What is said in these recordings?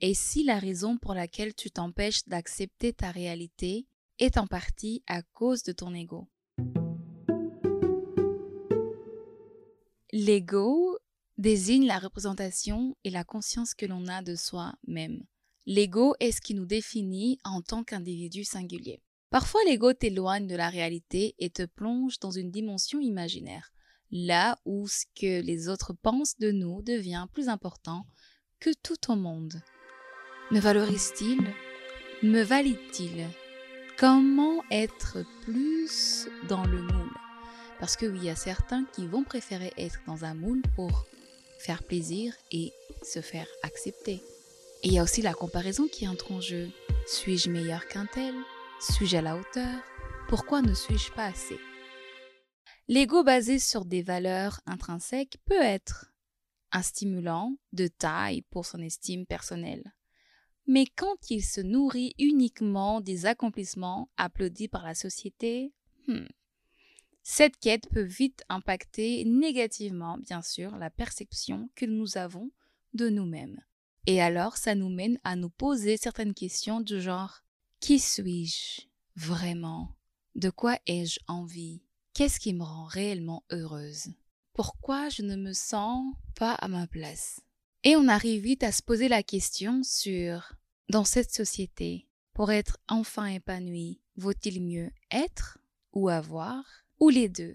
et si la raison pour laquelle tu t'empêches d'accepter ta réalité est en partie à cause de ton ego? L'ego désigne la représentation et la conscience que l'on a de soi-même. L'ego est ce qui nous définit en tant qu'individu singulier. Parfois, l'ego t'éloigne de la réalité et te plonge dans une dimension imaginaire, là où ce que les autres pensent de nous devient plus important que tout au monde. Me valorise-t-il? Me valide-t-il? Comment être plus dans le moule? Parce que oui, il y a certains qui vont préférer être dans un moule pour faire plaisir et se faire accepter. Et il y a aussi la comparaison qui entre en jeu. Suis-je meilleur qu'un tel? Suis-je à la hauteur? Pourquoi ne suis-je pas assez? L'ego basé sur des valeurs intrinsèques peut être un stimulant de taille pour son estime personnelle mais quand il se nourrit uniquement des accomplissements applaudis par la société, hmm, cette quête peut vite impacter négativement, bien sûr, la perception que nous avons de nous-mêmes. Et alors, ça nous mène à nous poser certaines questions du genre Qui suis-je vraiment? De quoi ai-je envie? Qu'est-ce qui me rend réellement heureuse? Pourquoi je ne me sens pas à ma place? Et on arrive vite à se poser la question sur dans cette société, pour être enfin épanoui, vaut-il mieux être ou avoir ou les deux?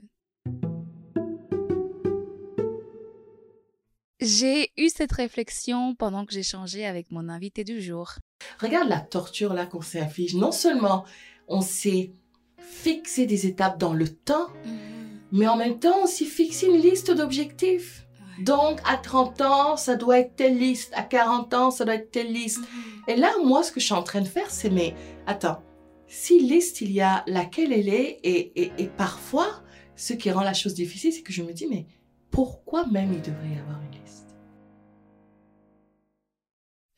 J'ai eu cette réflexion pendant que j'échangeais avec mon invité du jour. Regarde la torture là qu'on s'inflige. Non seulement on s'est fixé des étapes dans le temps, mm-hmm. mais en même temps on s'est fixé une liste d'objectifs. Donc, à 30 ans, ça doit être telle liste. À 40 ans, ça doit être telle liste. Mm-hmm. Et là, moi, ce que je suis en train de faire, c'est, mais attends, si liste il y a, laquelle elle est, et, et, parfois, ce qui rend la chose difficile, c'est que je me dis, mais pourquoi même il devrait y avoir une liste?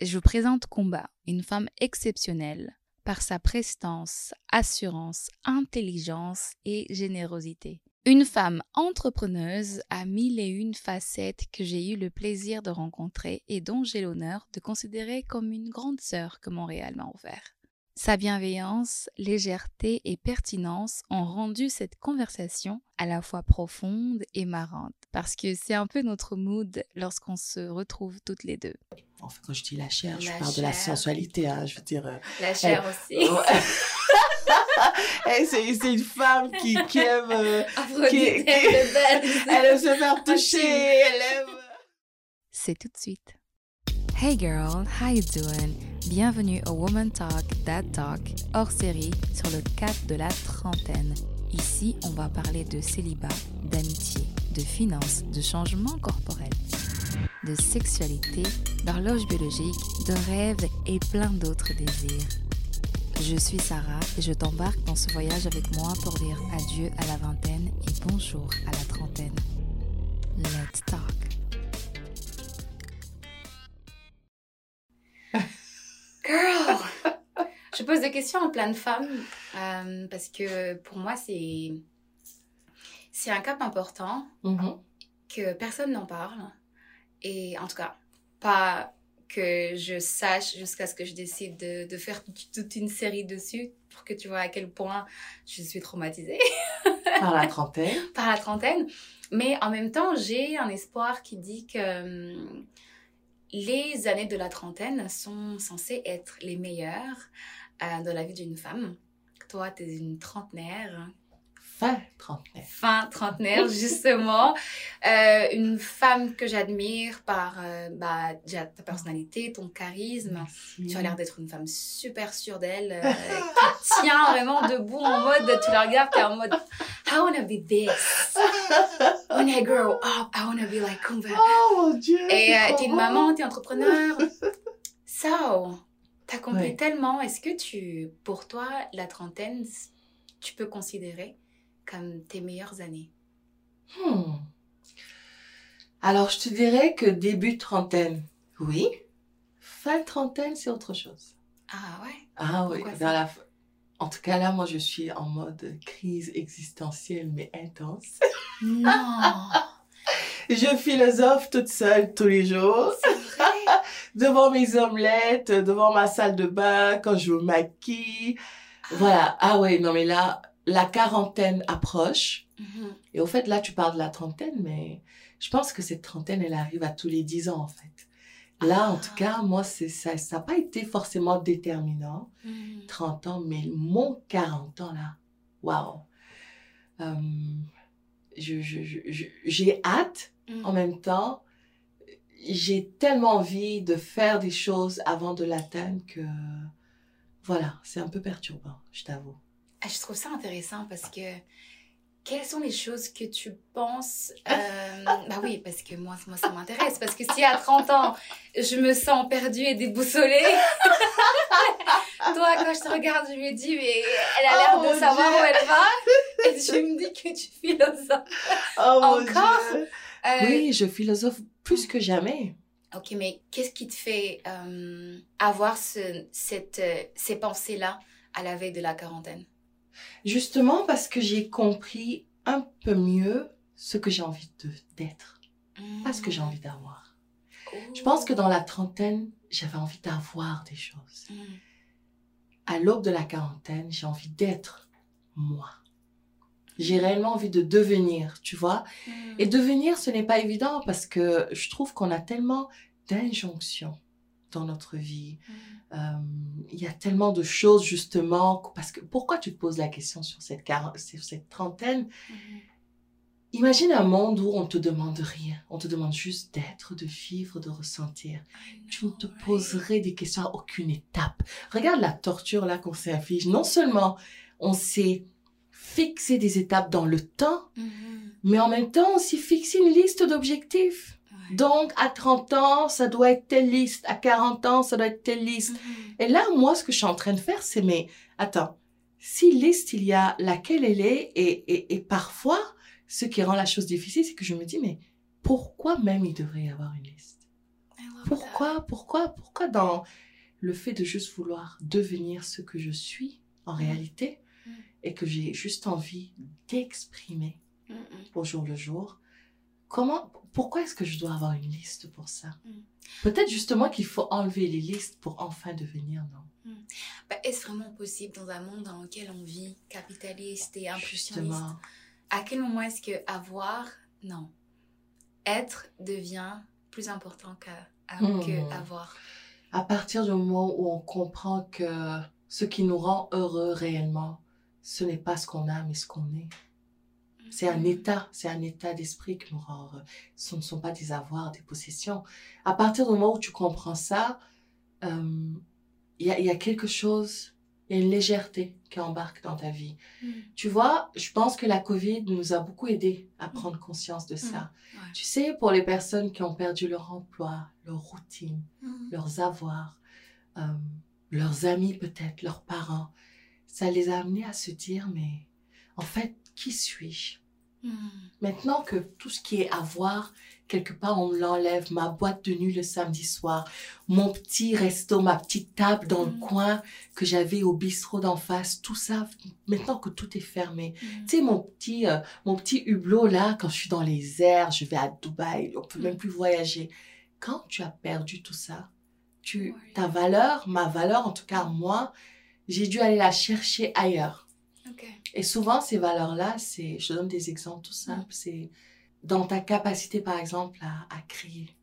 Je vous présente Combat, une femme exceptionnelle par sa prestance, assurance, intelligence et générosité. Une femme entrepreneuse à mille et une facettes que j'ai eu le plaisir de rencontrer et dont j'ai l'honneur de considérer comme une grande sœur que Montréal m'a offert. Sa bienveillance, légèreté et pertinence ont rendu cette conversation à la fois profonde et marrante, parce que c'est un peu notre mood lorsqu'on se retrouve toutes les deux. En fait, quand je dis la chair, je parle de la sensualité, hein, je veux dire... Euh, la chair aussi. c'est une femme qui, qui aime. Euh, qui, elle aime se faire toucher. Elle aime. C'est tout de suite. Hey girl, how you doing? Bienvenue au Woman Talk, That Talk, hors série sur le cap de la trentaine. Ici, on va parler de célibat, d'amitié, de finances, de changement corporel, de sexualité, d'horloge biologique, de rêves et plein d'autres désirs. Je suis Sarah et je t'embarque dans ce voyage avec moi pour dire adieu à la vingtaine et bonjour à la trentaine. Let's talk. Girl! Je pose des questions en plein de femmes euh, parce que pour moi, c'est, c'est un cap important mm-hmm. que personne n'en parle. Et en tout cas, pas que je sache jusqu'à ce que je décide de, de, faire toute une série dessus pour que tu vois à quel point je suis traumatisée. Par la trentaine. Par la trentaine. Mais en même temps, j'ai un espoir qui dit que hum, les années de la trentaine sont censées être les meilleures euh, dans la vie d'une femme. Toi, tu es une trentenaire fin trentenaire. Fin trentenaire, justement. Euh, une femme que j'admire par euh, bah, ta personnalité, ton charisme. Tu as l'air d'être une femme super sûre d'elle, euh, qui tient vraiment debout en mode, tu la regardes, tu es en mode, I wanna be this. When I grow up, I wanna be like Kumba. Oh mon Dieu! Et euh, tu es une maman, tu es entrepreneur. So, t'as compris tellement. Est-ce que tu, pour toi, la trentaine, tu peux considérer comme tes meilleures années hmm. Alors, je te dirais que début trentaine, oui. Fin trentaine, c'est autre chose. Ah ouais Ah oui. Dans la... En tout cas, là, moi, je suis en mode crise existentielle, mais intense. Non Je philosophe toute seule tous les jours. Vrai devant mes omelettes, devant ma salle de bain, quand je me maquille. Voilà. Ah ouais, non mais là, la quarantaine approche. Mhm. Et au fait, là, tu parles de la trentaine, mais je pense que cette trentaine, elle arrive à tous les dix ans, en fait. Là, en Ah. tout cas, moi, c'est ça ça n'a pas été forcément déterminant. Mhm. 30 ans, mais mon 40 ans, là, waouh. Euh, je- je- je- je- J'ai hâte, Mhm. en même temps, j'ai tellement envie de faire des choses avant de l'atteindre que, voilà, c'est un peu perturbant, je t'avoue. Ah, Je trouve ça intéressant parce que quelles sont les choses que tu penses euh, Bah oui, parce que moi, moi ça m'intéresse. Parce que si à 30 ans, je me sens perdue et déboussolée, toi, quand je te regarde, je me dis, mais elle a l'air Oh, de savoir Dieu. où elle va. Et je me dis que tu philosophes. Oh Encore. Euh, Oui, je philosophe plus que jamais. Ok, mais qu'est-ce qui te fait euh, avoir ce, cette, ces pensées-là à la veille de la quarantaine? Justement parce que j'ai compris un peu mieux ce que j'ai envie de- d'être, pas ce que j'ai envie d'avoir. Je pense que dans la trentaine, j'avais envie d'avoir des choses. Mm. À l'aube de la quarantaine, j'ai envie d'être moi. J'ai réellement envie de devenir, tu vois. Mm. Et devenir, ce n'est pas évident parce que je trouve qu'on a tellement d'injonctions dans notre vie. Mm. Euh, Il y a tellement de choses justement. Parce que pourquoi tu te poses la question sur cette, sur cette trentaine? Mm. Imagine un monde où on te demande rien. On te demande juste d'être, de vivre, de ressentir. Tu ne te Ouais. poserais des questions à aucune étape. Regarde la torture là qu'on s'inflige. Non seulement on s'est fixé des étapes dans le temps, Mhm. mais en même temps on s'est fixé une liste d'objectifs. Donc à 30 ans, ça doit être telle liste. À 40 ans, ça doit être telle liste. Mhm. Et là, moi, ce que je suis en train de faire, c'est, mais attends, si liste il y a laquelle elle est, et, et, et parfois, ce qui rend la chose difficile, c'est que je me dis, mais pourquoi même il devrait y avoir une liste? Pourquoi, pourquoi, pourquoi dans le fait de juste vouloir devenir ce que je suis en Mhm. réalité, Mhm. et que j'ai juste envie d'exprimer au jour le jour, comment, pourquoi est-ce que je dois avoir une liste pour ça? Mhm. Peut-être justement qu'il faut enlever les listes pour enfin devenir, non? Bah, Est-ce vraiment possible dans un monde dans lequel on vit, capitaliste et impulsionniste Justement. À quel moment est-ce que avoir, non, être devient plus important à- que avoir? À partir du moment où on comprend que ce qui nous rend heureux réellement, ce n'est pas ce qu'on a, mais ce qu'on est. C'est un état, c'est un état d'esprit qui nous rend heureux. Ce ne sont pas des avoirs, des possessions. À partir du moment où tu comprends ça, euh, il y, a, il y a quelque chose, il y a une légèreté qui embarque dans ta vie. Mhm. Tu vois, je pense que la Covid nous a beaucoup aidé à prendre conscience de ça. Ouais. Tu sais, pour les personnes qui ont perdu leur emploi, leur routine, leurs avoirs, euh, leurs amis peut-être, leurs parents. Ça les a amenés à se dire, mais en fait, qui suis-je? Mhm. Maintenant que tout ce qui est avoir, quelque part, on me l'enlève, ma boîte de nuit le samedi soir, mon petit resto, ma petite table dans le Mhm. coin que j'avais au bistrot d'en face, tout ça, maintenant que tout est fermé. Mhm. Tu sais, mon petit, euh, mon petit hublot là, quand je suis dans les airs, je vais à Dubaï, on peut même plus voyager. Quand tu as perdu tout ça, tu, ta valeur, ma valeur, en tout cas moi, j'ai dû aller la chercher ailleurs. Et souvent, ces valeurs-là, c'est, je te donne des exemples tout simples, c'est dans ta capacité, par exemple, à, à créer.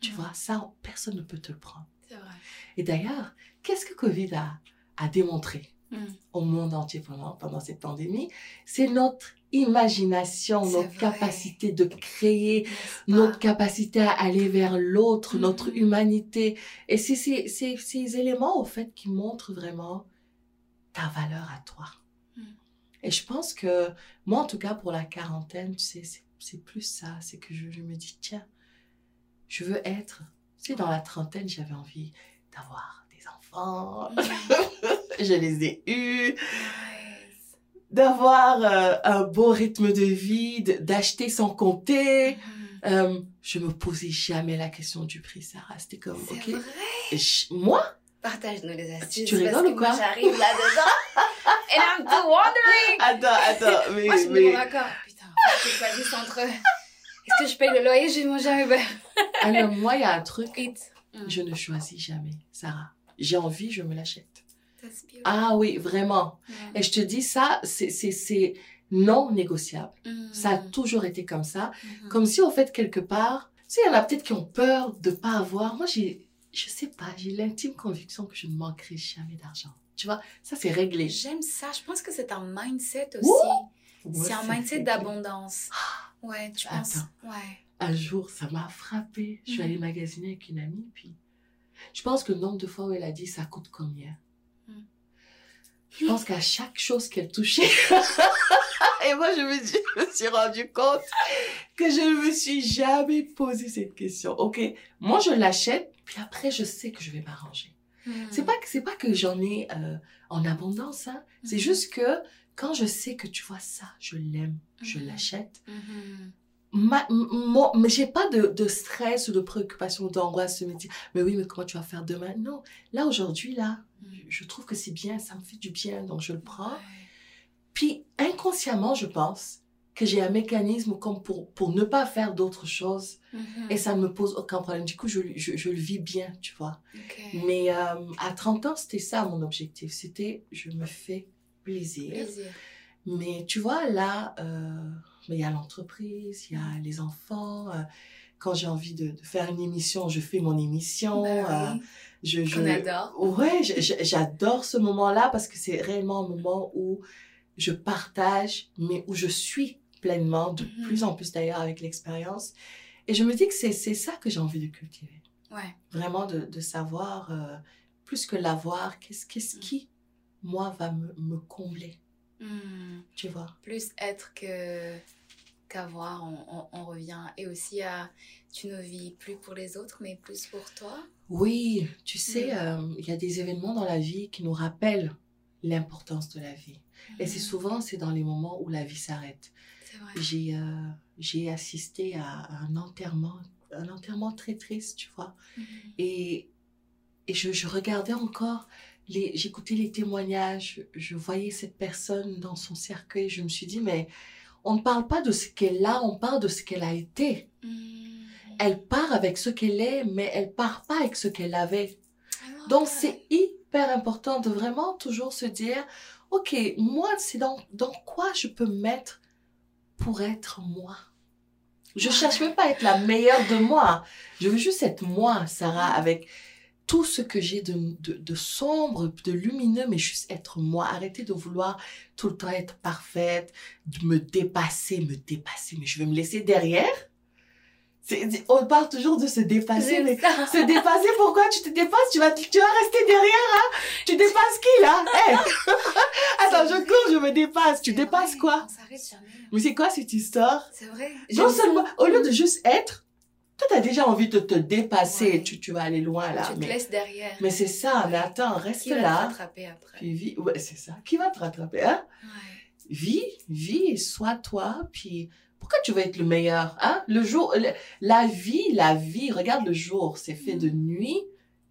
Tu vois, ça, personne ne peut te le prendre. C'est vrai. Et d'ailleurs, qu'est-ce que Covid a, a démontré Mhm. au monde entier pendant, pendant cette pandémie, c'est notre imagination, C'est notre vrai. capacité de créer, notre capacité à aller vers l'autre, Mhm. notre humanité. Et c'est ces, ces, ces éléments, au fait, qui montrent vraiment ta valeur à toi. Et je pense que, moi, en tout cas, pour la quarantaine, tu sais, c'est- plus ça. C'est que je, je me dis, tiens, je veux être... Tu sais, dans la trentaine, j'avais envie d'avoir des enfants. Je les ai eus d'avoir euh, un beau rythme de vie, d'acheter sans compter. Mhm. Euh, je me posais jamais la question du prix, Sarah. C'était comme, C'est ok, vrai. je- moi, Partage-nous les astuces. tu rigoles parce que ou quoi j'arrive là-dedans. and I'm still wondering. attends, attends, mais, Moi, je me mais- demande encore. Putain, que je choisisse entre. Est-ce que je paye le loyer, je vais manger un Uber non, moi, il y a un truc. Mm. Je ne choisis jamais, Sarah. J'ai envie, je me l'achète. That's beautiful. Ah oui, vraiment. Yeah. Et je te dis ça, c'est- non négociable. Mm. Ça a toujours été comme ça. Mhm. Comme si, au fait, quelque part, tu sais, il y en a peut-être qui ont peur de pas avoir. Moi, j'ai, je sais pas, j'ai l'intime conviction que je ne manquerai jamais d'argent. Tu vois, ça, c'est réglé. J'aime ça. Je pense que c'est un mindset aussi. C'est un mindset d'abondance. Ouais, tu penses? Attends. Ouais. Un jour, ça m'a frappé. Je suis allée magasiner avec une amie, puis je pense que le nombre de fois où elle a dit ça coûte combien? Mhm. Je pense qu'à chaque chose qu'elle touchait. Et moi, je me, dis, je me suis rendu compte que je ne me suis jamais posé cette question. Ok, moi, je l'achète, puis après, je sais que je vais m'arranger. C'est pas que c'est pas que j'en ai euh, en abondance, hein. C'est Mhm. juste que quand je sais que tu vois ça, je l'aime, je Mhm. l'achète. Ma, m- moi, mais j'ai pas de, de stress ou de préoccupation, d'angoisse de me dire, mais oui, mais comment tu vas faire demain? Non, là aujourd'hui, là, je trouve que c'est bien, ça me fait du bien, donc je le prends. Puis inconsciemment, je pense que j'ai un mécanisme comme pour, pour ne pas faire d'autres choses Mhm. et ça ne me pose aucun problème. Du coup, je, je, je le vis bien, tu vois. Mais euh, à 30 ans, c'était ça mon objectif. C'était je me fais plaisir. Plaisir. Mais tu vois, là, euh, il y a l'entreprise, il y a les enfants. euh, quand j'ai envie de, de faire une émission, je fais mon émission. Bah euh, oui. je, je, adore. Ouais, j'adore ce moment-là parce que c'est réellement un moment où je partage, mais où je suis pleinement, de Mhm. plus en plus d'ailleurs avec l'expérience. Et je me dis que c'est ça que j'ai envie de cultiver. Ouais. Vraiment de, de savoir, euh, plus que l'avoir, qu'est-ce qu'est-ce Mhm. qui, moi, va me, me combler, Hmm. tu vois? Plus être que qu'avoir, on, on, on revient. Et aussi à tu ne vis plus pour les autres, mais plus pour toi? Oui, tu sais, Mhm. euh, il y a des événements dans la vie qui nous rappellent l'importance de la vie. Et c'est Mhm. souvent, c'est dans les moments où la vie s'arrête. J'ai euh, j'ai assisté à un enterrement, un enterrement très triste, tu vois. Mhm. Et, et je, je regardais encore, les, j'écoutais les témoignages, je voyais cette personne dans son cercueil, je me suis dit, mais on ne parle pas de ce qu'elle a, on parle de ce qu'elle a été. Mhm. Elle part avec ce qu'elle est, mais elle part pas avec ce qu'elle avait. Donc c'est hyper important de vraiment toujours se dire, ok, moi, c'est dans, dans quoi je peux me mettre pour être moi. Je cherche même pas à être la meilleure de moi. Je veux juste être moi, Sarah, avec tout ce que j'ai de, de, de sombre, de lumineux, mais juste être moi. Arrêter de vouloir tout le temps être parfaite, de me dépasser, me dépasser, mais je vais me laisser derrière. On parle toujours de se dépasser, mais ça. se dépasser, pourquoi tu te dépasses? Tu vas, tu vas rester derrière, hein? Tu dépasses qui, là? Hey Attends, je cours, je me dépasse. Tu dépasses vrai, quoi? On jamais. Mais c'est quoi cette histoire? C'est vrai. Non seulement, au lieu de juste être, toi, t'as déjà envie de te dépasser. Ouais. Tu, tu vas aller loin, là. Tu te Mais, laisses derrière. mais c'est ça, mais attends, reste Qui va te là. rattraper après? Puis vis. Ouais, c'est ça. Qui va te rattraper, hein? Ouais. Vis, vis sois toi. Puis pourquoi tu veux être le meilleur, hein? Le jour, le- la vie, la vie, regarde le jour, c'est fait de nuit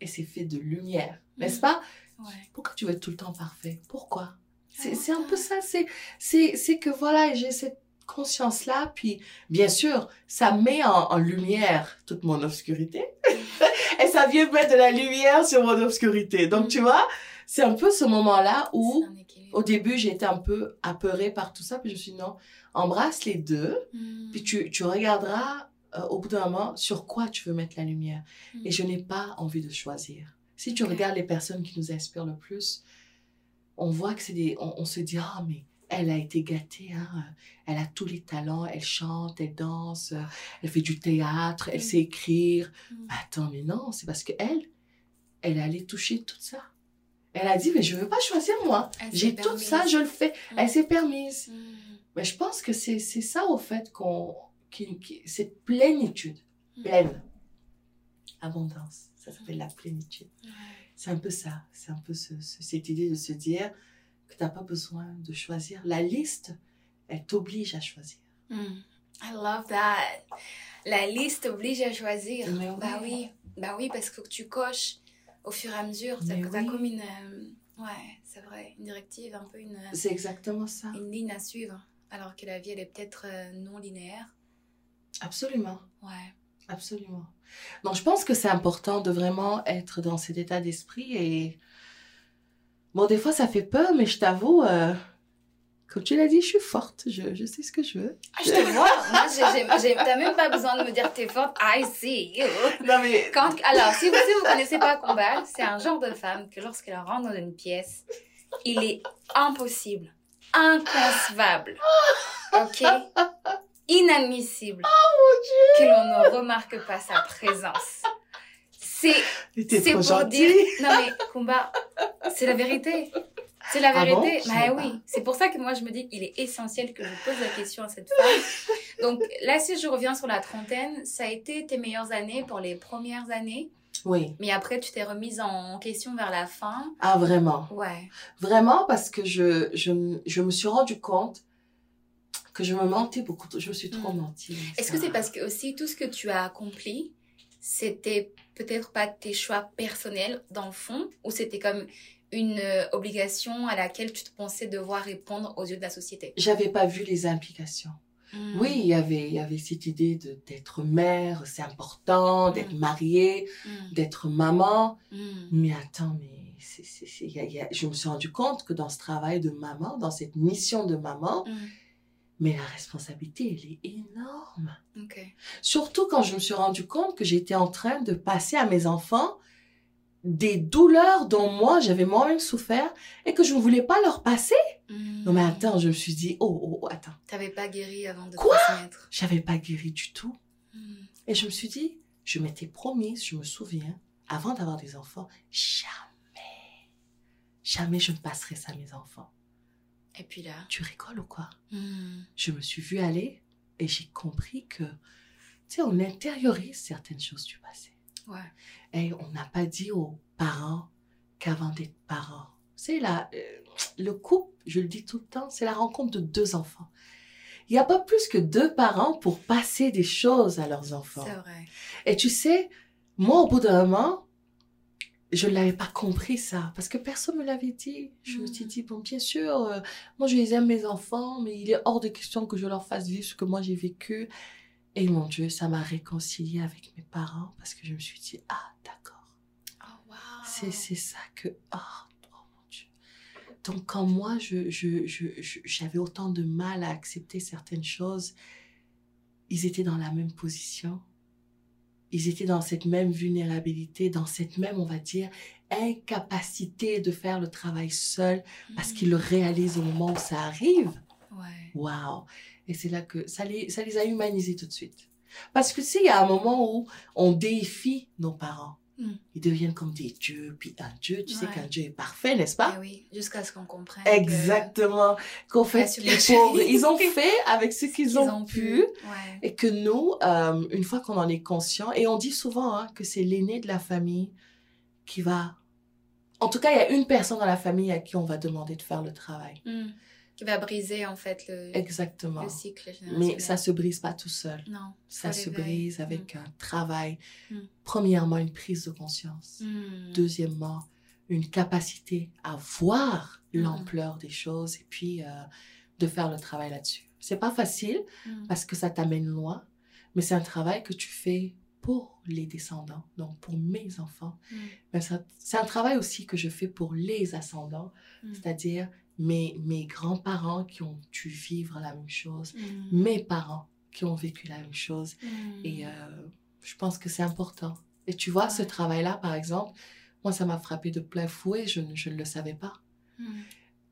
et c'est fait de lumière, n'est-ce Mhm. pas? Ouais. Pourquoi tu veux être tout le temps parfait? Pourquoi? C'est Ah, c'est un peu ça, c'est c'est c'est que voilà, j'ai cette conscience-là, puis bien sûr, ça met en, en lumière toute mon obscurité, et ça vient mettre de la lumière sur mon obscurité. Donc, Mhm. tu vois, c'est un peu ce moment-là où. Au début, j'étais un peu apeurée par tout ça, puis je me suis dit, non, embrasse les deux, Mhm. puis tu, tu regarderas euh, au bout d'un moment sur quoi tu veux mettre la lumière. Et je n'ai pas envie de choisir. Si tu regardes les personnes qui nous inspirent le plus, on voit que c'est des. On, on se dit, ah, mais elle a été gâtée, hein. Elle a tous les talents, elle chante, elle danse, elle fait du théâtre, elle sait écrire. Mhm. Attends, mais non, c'est parce que elle, allée toucher tout ça. Elle a dit, mais je veux pas choisir moi. J'ai tout ça, je le fais. Mm. Elle s'est permise. Mhm. Mais je pense que c'est ça, au fait, qu'on. qui- cette plénitude, Mhm. pleine. Abondance, ça s'appelle la plénitude. C'est un peu ça, c'est un peu ce- ce- cette idée de se dire que tu n'as pas besoin de choisir. La liste, elle t'oblige à choisir. Mm. I love that. La liste oblige à choisir. Mais Bah oui. oui, bah oui, parce que tu coches au fur et à mesure. T'as oui. comme une, euh, ouais, c'est vrai, une directive, un peu une, C'est exactement ça. une ligne à suivre. Alors que la vie, elle est peut-être euh, non linéaire. Absolument, Ouais. Absolument. Donc, je pense que c'est important de vraiment être dans cet état d'esprit et... Bon, des fois, ça fait peur, mais je t'avoue, euh, comme tu l'as dit, je suis forte. Je, je sais ce que je veux. Ah, je te vois. Moi, t'as même pas besoin de me dire que t'es forte. I see you. Non, mais... Quand, alors, si vous ne vous connaissez pas Combat, c'est un genre de femme que lorsqu'elle rentre dans une pièce, il est impossible, inconcevable, ok? Inadmissible oh, que l'on ne remarque pas sa présence. C'est c'est pour dire non mais combat c'est la vérité c'est la ah vérité. bah oui, c'est pour ça que moi je me dis qu'il est essentiel que je pose la question à cette femme. Donc là, si je reviens sur la trentaine, ça a été tes meilleures années pour les premières années. Oui. Mais après, tu t'es remise en question vers la fin. Ah, vraiment? Ouais. Vraiment, parce que je, je, je me suis rendu compte que je me mentais beaucoup. Je me suis trop mm. menti. Est-ce que c'est parce que aussi tout ce que tu as accompli, c'était peut-être pas tes choix personnels dans le fond, ou c'était comme une euh, obligation à laquelle tu te pensais devoir répondre aux yeux de la société J'avais pas vu les implications. Hmm. Oui, il y avait, il y avait cette idée de, d'être mère, c'est important, d'être hmm. mariée, hmm. d'être maman. Mais attends, mais c'est, c'est, je me suis rendu compte que dans ce travail de maman, dans cette mission de maman, mais la responsabilité, elle est énorme. Surtout quand je me suis rendu compte que j'étais en train de passer à mes enfants des douleurs dont moi, j'avais moi-même souffert et que je ne voulais pas leur passer. Non, mais hmm. attends, je me suis dit, oh, oh, oh attends. T'avais pas guéri avant de Quoi? J'avais pas guéri du tout. Hmm. Et je me suis dit, je m'étais promise, je me souviens, avant d'avoir des enfants, jamais, jamais je ne passerai ça à mes enfants. Et puis là? Tu rigoles ou quoi? Hmm. Je me suis vue aller et j'ai compris que, tu sais, on intériorise certaines choses du passé. Ouais. Et on n'a pas dit aux parents qu'avant d'être parents, c'est la, euh, le couple, je le dis tout le temps, c'est la rencontre de deux enfants. Il n'y a pas plus que deux parents pour passer des choses à leurs enfants. C'est vrai. Et tu sais, moi, au bout d'un moment, je ne l'avais pas compris ça, parce que personne me l'avait dit. Je me suis mm. dit, bon, bien sûr, euh, moi, je les aime, mes enfants, mais il est hors de question que je leur fasse vivre ce que moi j'ai vécu. Et mon Dieu, ça m'a réconcilié avec mes parents parce que je me suis dit, ah, d'accord. Oh, wow. C'est, c'est ça que, oh, oh, mon Dieu. Donc, quand moi, je, je, je, j'avais autant de mal à accepter certaines choses, ils étaient dans la même position. Ils étaient dans cette même vulnérabilité, dans cette même, on va dire, incapacité de faire le travail seul parce qu'ils le réalisent au moment où ça arrive. Ouais. Wow. Et c'est là que ça les, ça les a humanisés tout de suite. Parce que tu il y a un moment où on défie nos parents. Hmm. Ils deviennent comme des dieux. Puis un dieu, tu sais qu'un dieu est parfait, n'est-ce pas? Eh oui, jusqu'à ce qu'on comprenne. Exactement. Qu'en fait, les pauvres, ils ont fait avec ce qu'ils ont, pu. Et que nous, euh, une fois qu'on en est conscient, et on dit souvent hein, que c'est l'aîné de la famille qui va... En tout cas, il y a une personne dans la famille à qui on va demander de faire le travail. Hmm qui va briser en fait le, Exactement. le cycle Mais ça se brise pas tout seul. Non. Ça se brise avec mm. un travail. Mm. Premièrement, une prise de conscience. Mm. Deuxièmement, une capacité à voir l'ampleur des choses et puis euh, de faire le travail là-dessus. C'est pas facile parce que ça t'amène loin, mais c'est un travail que tu fais pour les descendants, donc pour mes enfants. Mais c'est un travail aussi que je fais pour les ascendants, c'est-à-dire mes, mes grands-parents qui ont dû vivre la même chose, mm. mes parents qui ont vécu la même chose. Mm. Et euh, je pense que c'est important. Et tu vois, ce travail-là, par exemple, moi, ça m'a frappé de plein fouet, je, je ne le savais pas. Mm.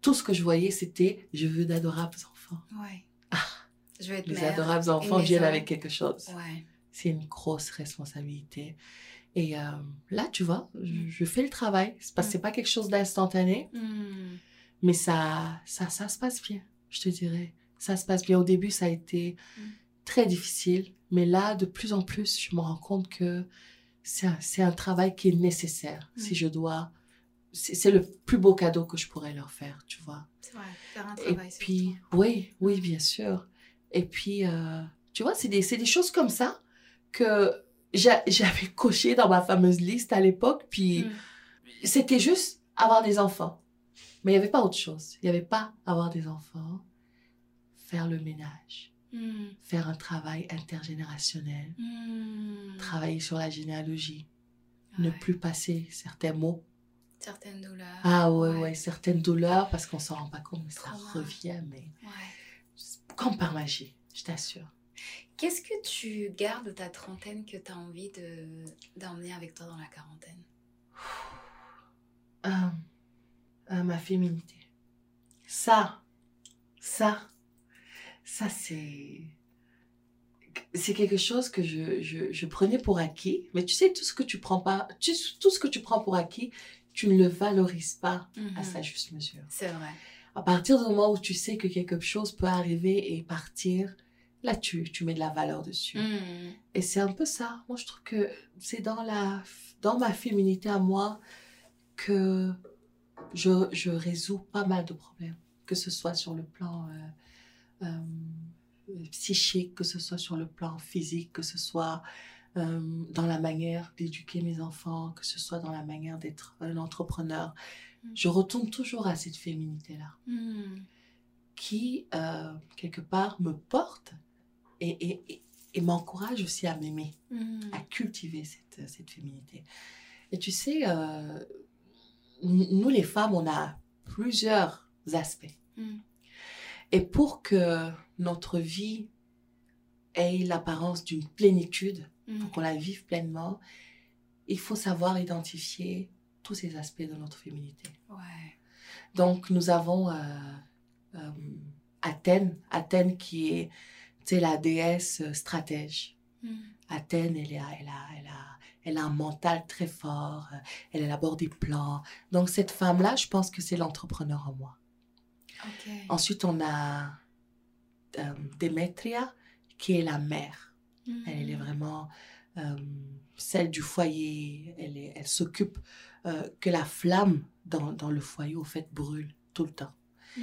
Tout ce que je voyais, c'était je veux d'adorables enfants. Ouais. Ah, je veux être les adorables enfants viennent avec quelque chose. Ouais. C'est une grosse responsabilité. Et euh, là, tu vois, je, fais le travail. Que c'est pas quelque chose d'instantané. Mais ça, ça, ça se passe bien, je te dirais. Ça se passe bien. Au début, ça a été mm. très difficile. Mais là, de plus en plus, je me rends compte que c'est un, un, travail qui est nécessaire. Mm. Si je dois... C'est le plus beau cadeau que je pourrais leur faire, tu vois. C'est vrai, faire un travail. Et puis, oui, oui, bien sûr. Et puis, euh, tu vois, c'est des, des choses comme ça que j'avais coché dans ma fameuse liste à l'époque. Puis, mm. c'était juste avoir des enfants. Mais il n'y avait pas autre chose. Il n'y avait pas avoir des enfants, faire le ménage, Hmm. Faire un travail intergénérationnel. Hmm. Travailler sur la généalogie. Ne plus passer certains mots. Certaines douleurs. Ah ouais, ouais, certaines douleurs parce qu'on s'en rend pas compte, mais ça revient, mais comme par magie, je t'assure. Qu'est-ce que tu gardes de ta trentaine que tu as envie d'emmener avec toi dans la quarantaine? Euh, euh, Ma féminité. Ça, ça, ça c'est c'est quelque chose que je, je, prenais pour acquis. Mais tu sais, tout ce que tu prends pas, tout ce que tu prends pour acquis, tu ne le valorises pas à mhm. sa juste mesure. C'est vrai. À partir du moment où tu sais que quelque chose peut arriver et partir, là, tu, tu mets de la valeur dessus. Mhm. Et c'est un peu ça. Moi, je trouve que c'est dans, la, dans ma féminité à moi que je, je résous pas mal de problèmes, que ce soit sur le plan... Euh, euh, psychique, que ce soit sur le plan physique, que ce soit euh, dans la manière d'éduquer mes enfants, que ce soit dans la manière d'être un entrepreneur. Mm. Je retourne toujours à cette féminité-là, mm. qui, quelque part, me porte et, et, et, m'encourage aussi à m'aimer, mm. à cultiver cette, cette, féminité. Et tu sais, nous les femmes, on a plusieurs aspects. Et pour que notre vie ait l'apparence d'une plénitude, pour mm. qu'on la vive pleinement, il faut savoir identifier tous ces aspects de notre féminité. Donc, nous avons euh, euh, Athènes, Athènes qui est la déesse stratège. Mm. Athènes, elle, a, elle, a, elle, a, elle a un mental très fort, elle élabore des plans. Donc, cette femme-là, je pense que c'est l'entrepreneur en moi. Ensuite, on a euh, Demetria, qui est la mère. Elle, est mm. vraiment euh, celle du foyer. Elle, elle s'occupe euh, que la flamme dans, dans, le foyer, au fait, brûle tout le temps. Mm.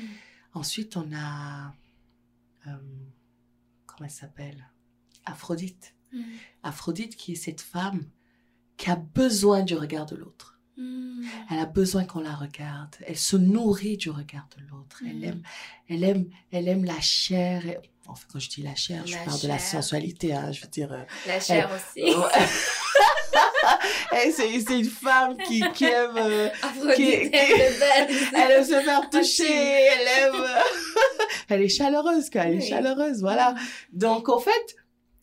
Ensuite, on a... comment elle s'appelle? Aphrodite. Mm. Aphrodite qui est cette femme qui a besoin du regard de l'autre. Hmm. Elle a besoin qu'on la regarde. Elle se nourrit du regard de l'autre. Elle hmm. aime, elle aime, elle aime la chair. Enfin, quand je dis la chair, je parle de la sensualité. Hein, je veux dire. Euh, la chair aussi. c'est une femme qui, qui aime. Euh, qui, elle aime se faire toucher. Elle aime. Euh, elle est chaleureuse, quoi. Elle est chaleureuse, voilà. Donc, en fait,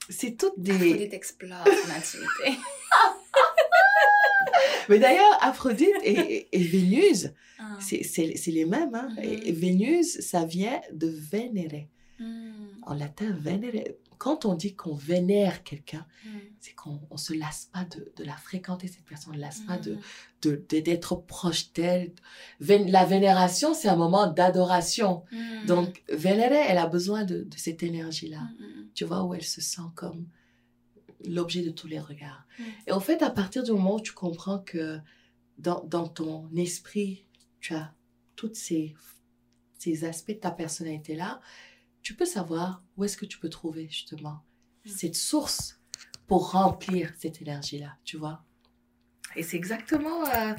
c'est toutes des. Aphrodite explore son intimité. Mais d'ailleurs, Aphrodite et, Vénus, ah. c'est les mêmes. Hein? Et mm-hmm. Vénus, ça vient de vénérer. Mm. En latin, vénérer. Quand on dit qu'on vénère quelqu'un, mm. c'est qu'on ne se lasse pas de, de, la fréquenter, cette personne. On ne lasse pas de mm-hmm. d'être proche d'elle. La vénération, c'est un moment d'adoration. Mm-hmm. Donc, vénérer, elle a besoin de, de cette énergie-là. Tu vois, où elle se sent comme l'objet de tous les regards. Mm. Et en fait, à partir du moment où tu comprends que dans, dans ton esprit, tu as tous ces, ces aspects de ta personnalité-là, tu peux savoir où est-ce que tu peux trouver justement mm. cette source pour remplir cette énergie-là, tu vois. Et c'est exactement euh,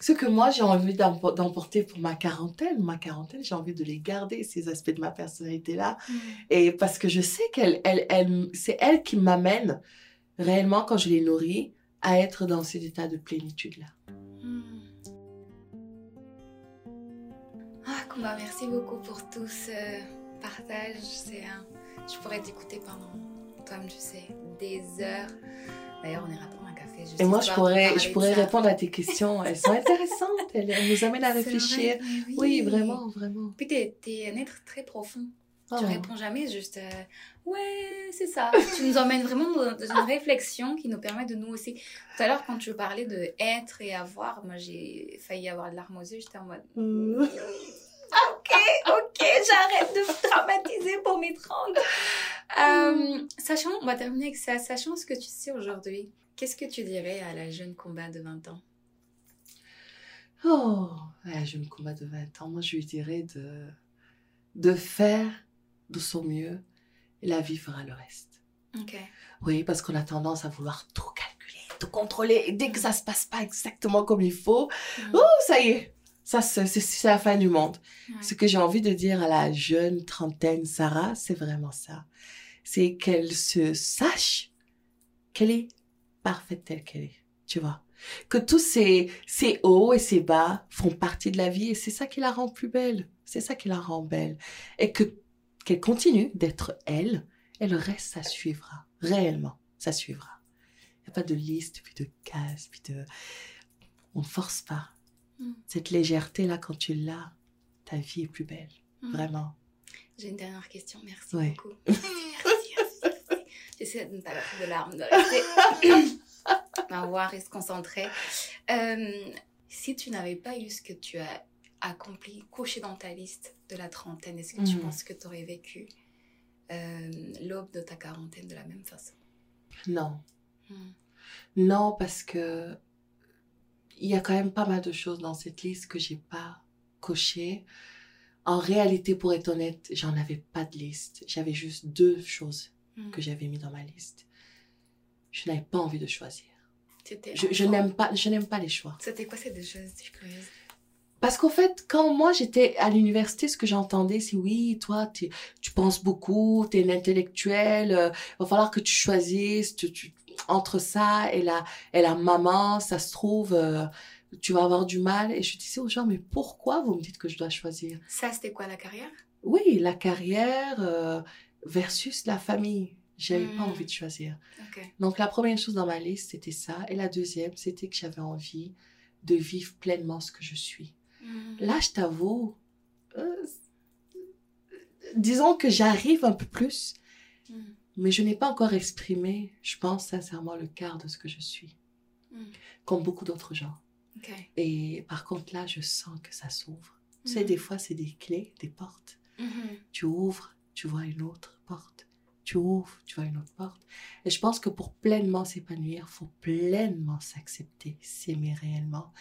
ce que moi j'ai envie d'emporter pour ma quarantaine. Ma quarantaine, j'ai envie de les garder, ces aspects de ma personnalité-là. Mm. Et parce que je sais qu'elle, elle, elle, c'est elle qui m'amène réellement, quand je les nourris, à être dans cet état de plénitude-là. Hmm. Ah, Kumba, merci beaucoup pour tout ce partage. C'est un... Je pourrais t'écouter pendant, comme tu sais, des heures. D'ailleurs, on ira prendre un café. Et moi, je pourrais, je pourrais répondre à tes questions. Elles sont intéressantes. Elles, nous amènent à réfléchir. oui. vraiment, vraiment. Puis, tu es, un être très profond. Tu oh. réponds jamais juste euh, ouais, c'est ça. tu nous emmènes vraiment dans, une réflexion qui nous permet de nous aussi. Tout à l'heure, quand tu parlais de être et avoir, moi j'ai failli avoir de larmes aux yeux, j'étais en mode. Mm. ok, ok, j'arrête de me traumatiser pour mes 30. Euh, sachant, on va terminer avec ça. Sachant ce que tu sais aujourd'hui, qu'est-ce que tu dirais à la jeune combat de 20 ans? Oh, à la jeune combat de 20 ans, moi je lui dirais de, de faire de son mieux et la vie fera le reste. Oui, parce qu'on a tendance à vouloir tout calculer, tout contrôler. Et dès que ça se passe pas exactement comme il faut, oh, ça y est, Ça, c'est la fin du monde. Ce que j'ai envie de dire à la jeune trentaine Sarah, c'est vraiment ça. C'est qu'elle se sache qu'elle est parfaite telle qu'elle est, tu vois. Que tous ces, ces hauts et ces bas font partie de la vie et c'est ça qui la rend plus belle. C'est ça qui la rend belle. Et que qu'elle continue d'être elle et le reste, ça suivra. Réellement, ça suivra. Il n'y a pas de liste, puis de cases, puis de... On ne force pas. Mm. Cette légèreté-là, quand tu l'as, ta vie est plus belle. Mm. Vraiment. J'ai une dernière question. Merci beaucoup. merci, merci, J'essaie de ne pas de larmes, de rester... voir et se concentrer. Euh, si tu n'avais pas eu ce que tu as accompli, couché dans ta liste de la trentaine, est-ce que tu mm. penses que tu aurais vécu euh, l'aube de ta quarantaine de la même façon? Non. Hmm. Non, parce que il y a quand même pas mal de choses dans cette liste que j'ai pas cochées. En réalité, pour être honnête, j'en avais pas de liste. J'avais juste deux choses hmm. que j'avais mis dans ma liste. Je n'avais pas envie de choisir. Je, je n'aime pas, je n'aime pas les choix. C'était quoi ces deux choses Je suis curieuse. Parce qu'en fait, quand moi j'étais à l'université, ce que j'entendais, c'est oui, toi, tu penses beaucoup, tu es une intellectuelle, euh, va falloir que tu choisisses tu, entre ça et la, et la maman, ça se trouve, euh, tu vas avoir du mal. Et je disais aux gens, mais pourquoi vous me dites que je dois choisir? Ça, c'était quoi la carrière? Oui, la carrière euh, versus la famille. J'avais pas hmm. envie de choisir. Donc la première chose dans ma liste, c'était ça. Et la deuxième, c'était que j'avais envie de vivre pleinement ce que je suis. Mm. Là, je t'avoue, euh, disons que j'arrive un peu plus, mm. mais je n'ai pas encore exprimé, je pense sincèrement, le quart de ce que je suis, mm. comme beaucoup d'autres gens. Et par contre, là, je sens que ça s'ouvre. Tu sais, des fois, c'est des clés, des portes. Mm-hmm. Tu ouvres, tu vois une autre porte. Tu ouvres, tu vois une autre porte. Et je pense que pour pleinement s'épanouir, faut pleinement s'accepter, s'aimer réellement.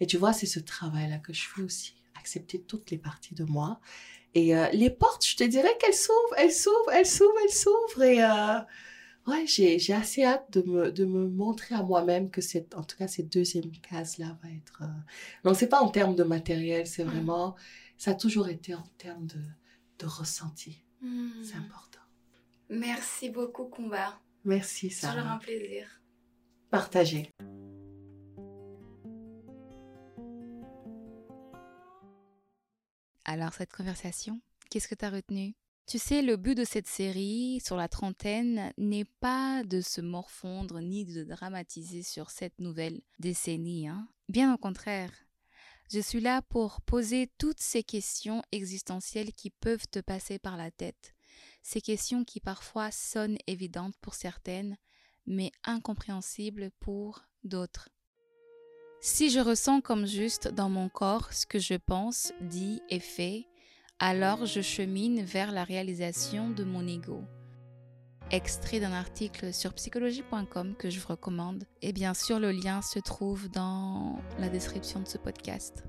Et tu vois, c'est ce travail-là que je fais aussi, accepter toutes les parties de moi. Et euh, les portes, je te dirais qu'elles s'ouvrent, elles s'ouvrent, elles s'ouvrent, elles s'ouvrent. Et euh, ouais, j'ai, assez hâte de me, de me montrer à moi-même que cette, en tout cas, cette deuxième case-là va être... Euh... Donc, c'est pas en termes de matériel, c'est mmh. vraiment... Ça a toujours été en termes de, de ressenti. Mmh. C'est important. Merci beaucoup, Combat. Merci, ça. Toujours un plaisir. Partager. Alors cette conversation, qu'est-ce que tu as retenu Tu sais, le but de cette série sur la trentaine n'est pas de se morfondre ni de dramatiser sur cette nouvelle décennie. Hein. Bien au contraire. Je suis là pour poser toutes ces questions existentielles qui peuvent te passer par la tête. Ces questions qui parfois sonnent évidentes pour certaines, mais incompréhensibles pour d'autres. Si je ressens comme juste dans mon corps ce que je pense, dis et fais, alors je chemine vers la réalisation de mon ego. Extrait d'un article sur psychologie.com que je vous recommande. Et bien sûr, le lien se trouve dans la description de ce podcast.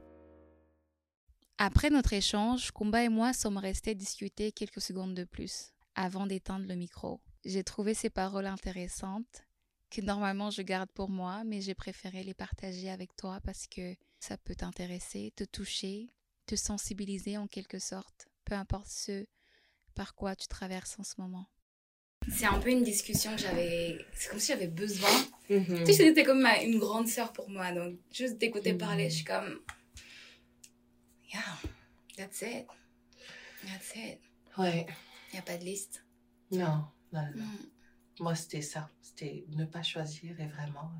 Après notre échange, Kumba et moi sommes restés discuter quelques secondes de plus avant d'éteindre le micro. J'ai trouvé ces paroles intéressantes que normalement je garde pour moi, mais j'ai préféré les partager avec toi parce que ça peut t'intéresser, te toucher, te sensibiliser en quelque sorte, peu importe ce par quoi tu traverses en ce moment. C'est un peu une discussion que j'avais. C'est comme si j'avais besoin. Mm-hmm. Tu sais, c'était comme une grande sœur pour moi. Donc, juste d'écouter parler, je suis comme. Yeah, that's it. That's it. Ouais. Il n'y a pas de liste. Non, non, non. Mm. Moi, c'était ça. C'était ne pas choisir et vraiment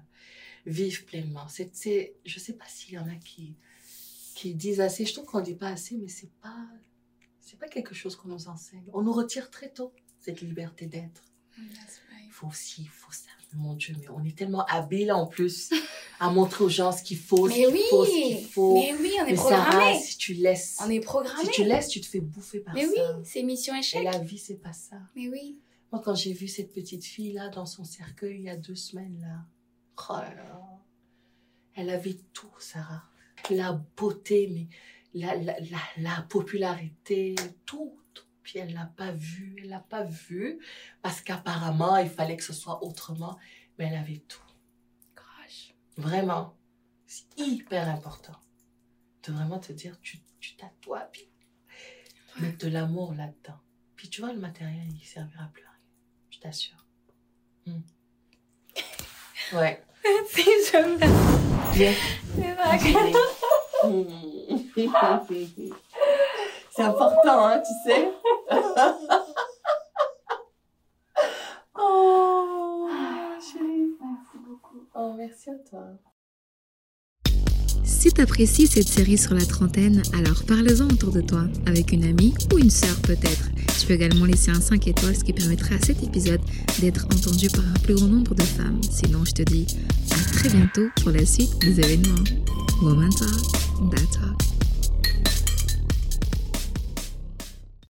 vivre pleinement. C'est, je sais pas s'il y en a qui, qui disent assez. Je trouve qu'on dit pas assez, mais c'est pas, c'est pas quelque chose qu'on nous enseigne. On nous retire très tôt cette liberté d'être. Il faut aussi, il faut ça. Mon Dieu, mais on est tellement habile en plus à montrer aux gens ce qu'il faut, ce qu'il faut, ce qu'il faut. Mais oui, on est programmé. si tu laisses, on est programmé. Si tu laisses, tu te fais bouffer par mais ça. Mais oui, c'est mission échec. Et la vie, c'est pas ça. Mais oui. Moi, quand j'ai vu cette petite fille-là dans son cercueil il y a deux semaines, là, oh elle avait tout, Sarah. La beauté, mais la, la, la, popularité, tout, Puis elle l'a pas vu, elle l'a pas vu, parce qu'apparemment, il fallait que ce soit autrement, mais elle avait tout. Vraiment. C'est hyper important. de vraiment te dire, tu, tu t'attoies, puis mettre de l'amour là-dedans. Puis tu vois, le matériel, il servira plus à rien. Je t'assure. Hmm. Ouais. Merci, je Bien. C'est C'est important, hein, tu sais. oh, chérie. Merci beaucoup. Oh, merci à toi. Si tu apprécies cette série sur la trentaine, alors parle-en autour de toi, avec une amie ou une sœur peut-être. Tu peux également laisser un 5 étoiles, ce qui permettra à cet épisode d'être entendu par un plus grand nombre de femmes. Sinon, je te dis à très bientôt pour la suite des événements. Woman Talk, That.